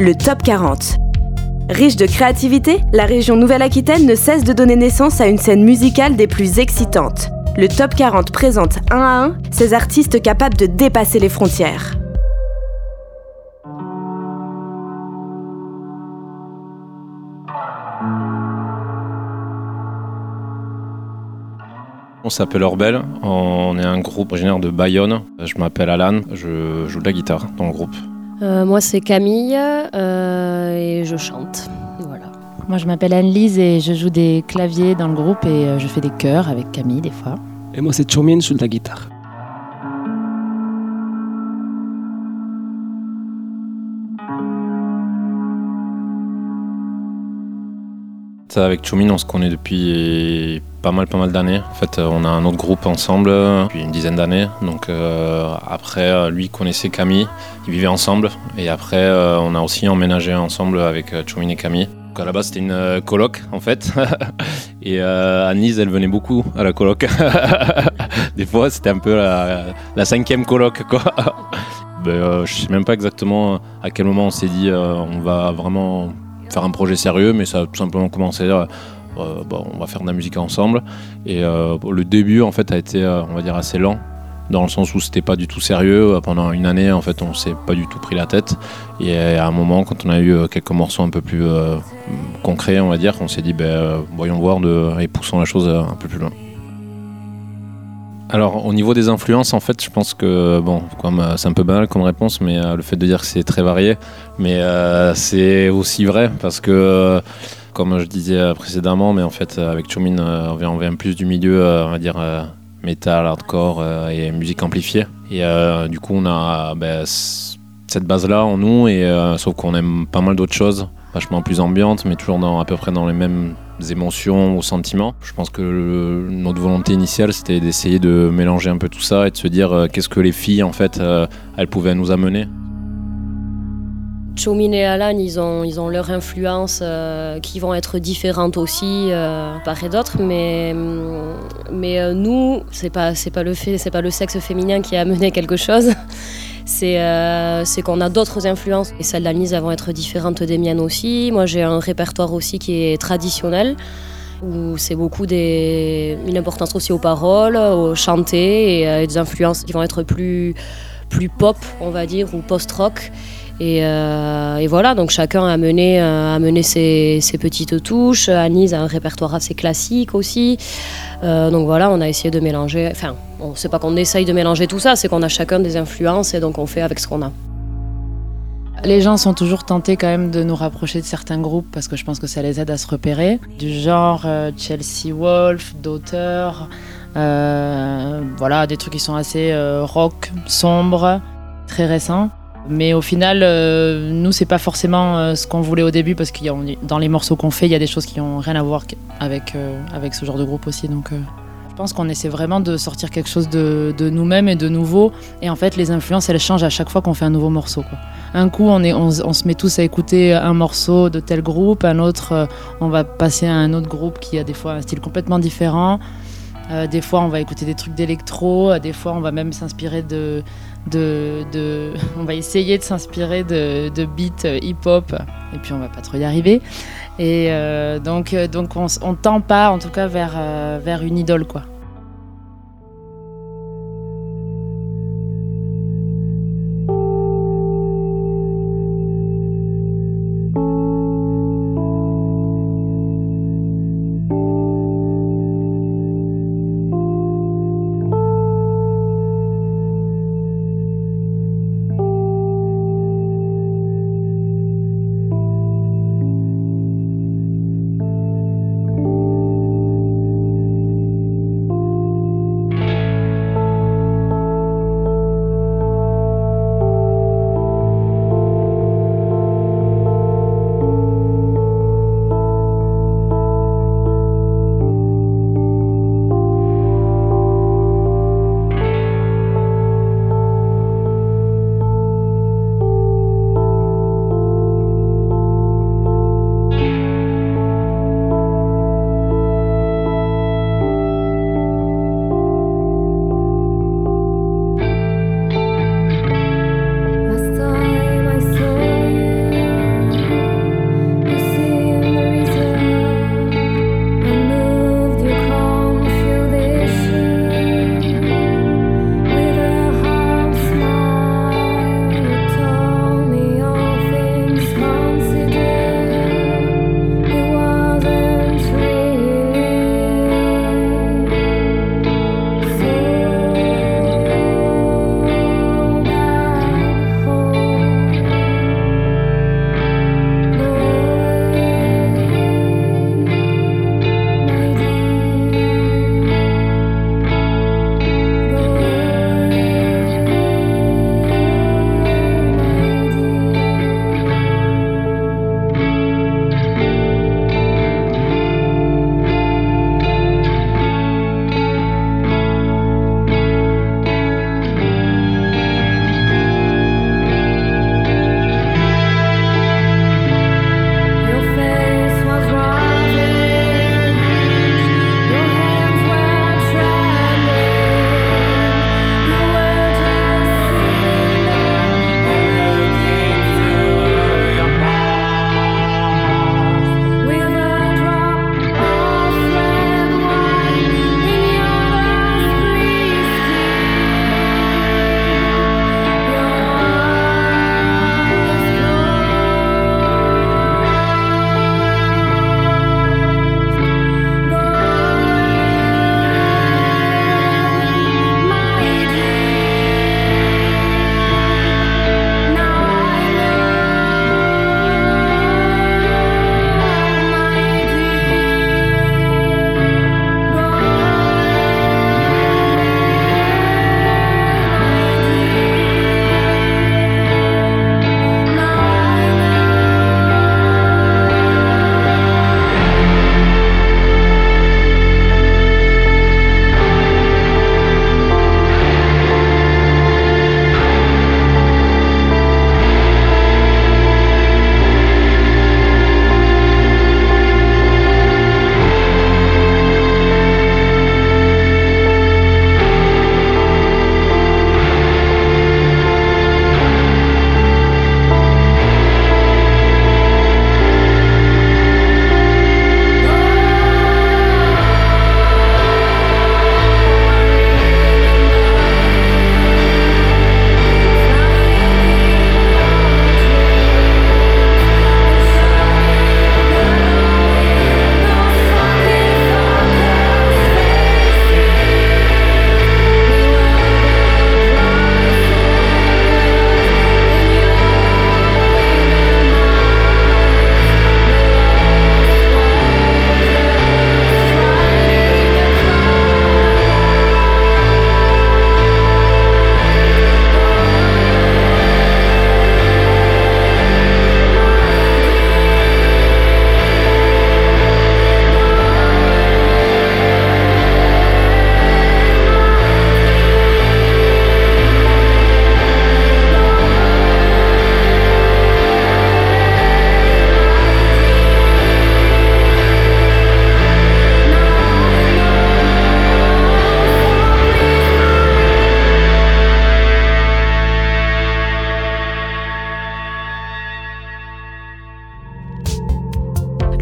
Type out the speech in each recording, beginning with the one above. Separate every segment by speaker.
Speaker 1: le Top 40. Riche de créativité, la région Nouvelle-Aquitaine ne cesse de donner naissance à une scène musicale des plus excitantes. Le Top 40 présente un à un ces artistes capables de dépasser les frontières.
Speaker 2: On s'appelle Orbel, on est un groupe originaire de Bayonne. Je m'appelle Alan, je joue de la guitare dans le groupe.
Speaker 3: Euh, moi c'est Camille euh, et je chante. Voilà.
Speaker 4: Moi je m'appelle Anne-Lise et je joue des claviers dans le groupe et euh, je fais des chœurs avec Camille des fois.
Speaker 5: Et moi c'est Chomin, je joue de la guitare.
Speaker 2: Avec Chomin, on se connaît depuis pas mal, pas mal d'années. En fait, on a un autre groupe ensemble depuis une dizaine d'années. Donc euh, après, lui connaissait Camille, ils vivaient ensemble. Et après, euh, on a aussi emménagé ensemble avec euh, Chomin et Camille. Donc à la base, c'était une coloc en fait. et Anise, elle venait beaucoup à la coloc. Des fois, c'était un peu la, la cinquième coloc, quoi. ben, je sais même pas exactement à quel moment on s'est dit on va vraiment faire un projet sérieux, mais ça a tout simplement commencé. Euh, on va faire de la musique ensemble. Et euh, le début, en fait, a été, euh, on va dire, assez lent dans le sens où c'était pas du tout sérieux. Pendant une année, en fait, on s'est pas du tout pris la tête. Et à un moment, quand on a eu quelques morceaux un peu plus concrets, on va dire, on s'est dit, ben, voyons voir et poussons la chose un peu plus loin. Alors au niveau des influences, en fait, je pense que bon, c'est un peu banal comme réponse, mais le fait de dire que c'est très varié, mais c'est aussi vrai parce que comme je disais précédemment, mais en fait avec Chumin, on vient plus du milieu, on va dire metal, hardcore et musique amplifiée, et du coup on a ben, cette base-là en nous, et sauf qu'on aime pas mal d'autres choses, vachement plus ambiantes, mais toujours dans, à peu près dans les mêmes émotions ou sentiments. Je pense que notre volonté initiale, c'était d'essayer de mélanger un peu tout ça et de se dire euh, qu'est-ce que les filles, en fait, euh, elles pouvaient nous amener.
Speaker 3: Chomin et Alan, ils ont, ils ont leur influence euh, qui vont être différentes aussi par et d'autres, mais, mais nous, c'est pas, c'est pas le fait, c'est pas le sexe féminin qui a amené quelque chose. Euh, c'est qu'on a d'autres influences. Et celles d'Anise vont être différentes des miennes aussi. Moi, j'ai un répertoire aussi qui est traditionnel, où c'est beaucoup des, une importance aussi aux paroles, au chanter, et euh, des influences qui vont être plus, plus pop, on va dire, ou post-rock. Euh, et, voilà, donc chacun a mené, a mené ses, petites touches. Anise a un répertoire assez classique aussi. Euh, donc voilà, on a essayé de mélanger. Enfin, on sait pas qu'on essaye de mélanger tout ça, c'est qu'on a chacun des influences et donc on fait avec ce qu'on a.
Speaker 4: Les gens sont toujours tentés quand même de nous rapprocher de certains groupes parce que je pense que ça les aide à se repérer. Du genre euh, Chelsea Wolf, d'auteurs, voilà, des trucs qui sont assez rock, sombres, très récents. Mais au final, euh, nous, c'est pas forcément euh, ce qu'on voulait au début parce que dans les morceaux qu'on fait, il y a des choses qui ont rien à voir avec, euh, avec ce genre de groupe aussi. Donc, je pense qu'on essaie vraiment de sortir quelque chose de, nous-mêmes et de nouveau. Et en fait, les influences, elles changent à chaque fois qu'on fait un nouveau morceau. Un coup, on, se met tous à écouter un morceau de tel groupe, un autre, on va passer à un autre groupe qui a des fois un style complètement différent. Des fois, on va écouter des trucs d'électro, des fois, on va même s'inspirer de on va essayer de s'inspirer de, beats hip-hop, et puis on va pas trop y arriver. Et euh, donc, euh, on, on tend pas, en tout cas, vers, euh, vers une idole, quoi.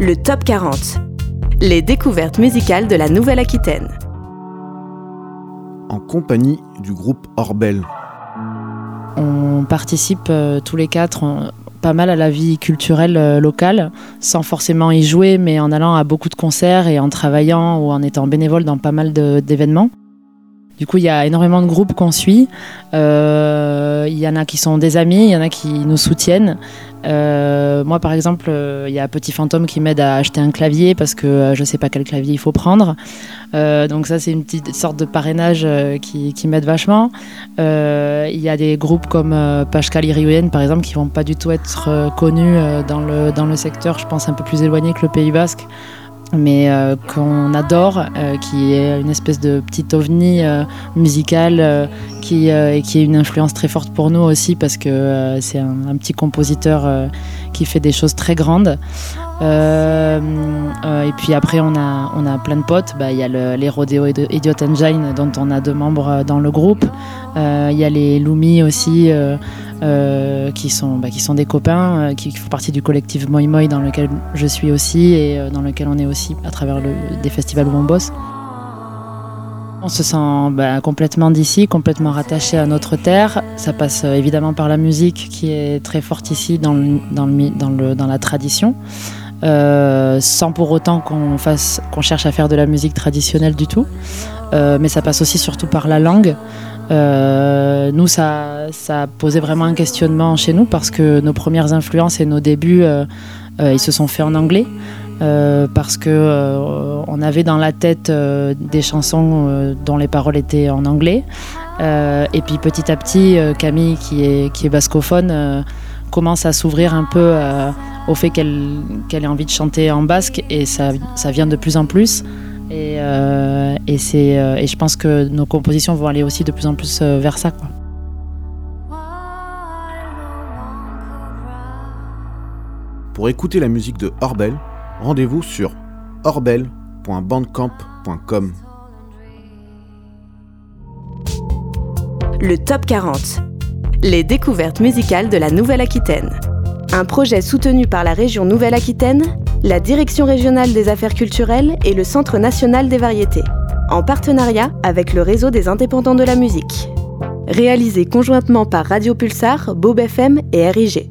Speaker 1: Le Top 40. Les découvertes musicales de la Nouvelle-Aquitaine.
Speaker 6: En compagnie du groupe Orbel.
Speaker 4: On participe euh, tous les quatre pas mal à la vie culturelle euh, locale, sans forcément y jouer, mais en allant à beaucoup de concerts et en travaillant ou en étant bénévole dans pas mal d'événements. Du coup, il y a énormément de groupes qu'on suit. Euh, il y en a qui sont des amis, il y en a qui nous soutiennent. Euh, moi, par exemple, euh, il y a Petit Fantôme qui m'aide à acheter un clavier parce que je ne sais pas quel clavier il faut prendre. donc ça, c'est une petite sorte de parrainage qui, m'aide vachement. Il y a des groupes comme Pascal Irioyen, par exemple, qui vont pas du tout être connus dans, le, dans le secteur, je pense, un peu plus éloigné que le Pays Basque mais euh, qu'on adore, euh, qui est une espèce de petit ovni euh, musical qui, qui est une influence très forte pour nous aussi parce que c'est un, petit compositeur qui fait des choses très grandes. Et puis après, on a, on a plein de potes. Bah, il y a les Rodeo Idiot Engine dont on a deux membres dans le groupe. Il y a les Lumi aussi. Euh, qui, sont, bah, qui sont des copains, euh, qui, font partie du collectif Moi Moi dans lequel je suis aussi et euh, dans lequel on est aussi à travers des festivals où on bosse. On se sent bah, complètement d'ici, complètement rattaché à notre terre. Ça passe évidemment par la musique qui est très forte ici dans, le, dans, le, dans la tradition. Sans pour autant qu'on fasse, qu'on cherche à faire de la musique traditionnelle du tout. mais ça passe aussi surtout par la langue. Euh, nous, ça, ça posait vraiment un questionnement chez nous parce que nos premières influences et nos débuts, euh, euh, ils se sont faits en anglais. parce que on avait dans la tête des chansons dont les paroles étaient en anglais. et puis petit à petit, Camille, qui est, qui est bascophone, commence à s'ouvrir un peu au fait qu'elle qu'elle ait envie de chanter en basque et ça, ça vient de plus en plus. Et, euh, et, euh, et, je pense que nos compositions vont aller aussi de plus en plus euh, vers ça. Quoi.
Speaker 6: Pour écouter la musique de Orbel, rendez-vous sur orbel.bandcamp.com.
Speaker 1: Le Top 40. Les découvertes musicales de la Nouvelle-Aquitaine. Un projet soutenu par la région Nouvelle-Aquitaine la Direction régionale des affaires culturelles et le Centre national des variétés, en partenariat avec le réseau des indépendants de la musique. Réalisé conjointement par Radio Pulsar, Bob FM et RIG.